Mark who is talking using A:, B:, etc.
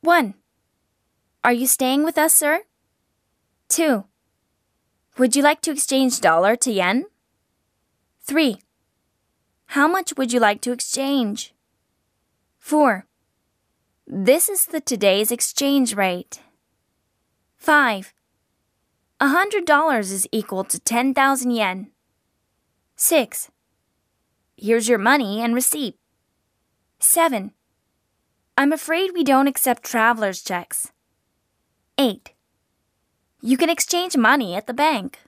A: 1. Are you staying with us, sir? 2. Would you like to exchange dollar to yen? 3. How much would you like to exchange? 4. This is the today's exchange rate. 5. A hundred dollars is equal to 10,000 yen. 6. Here's your money and receipt. 7. I'm afraid we don't accept traveler's checks. 8. You can exchange money at the bank.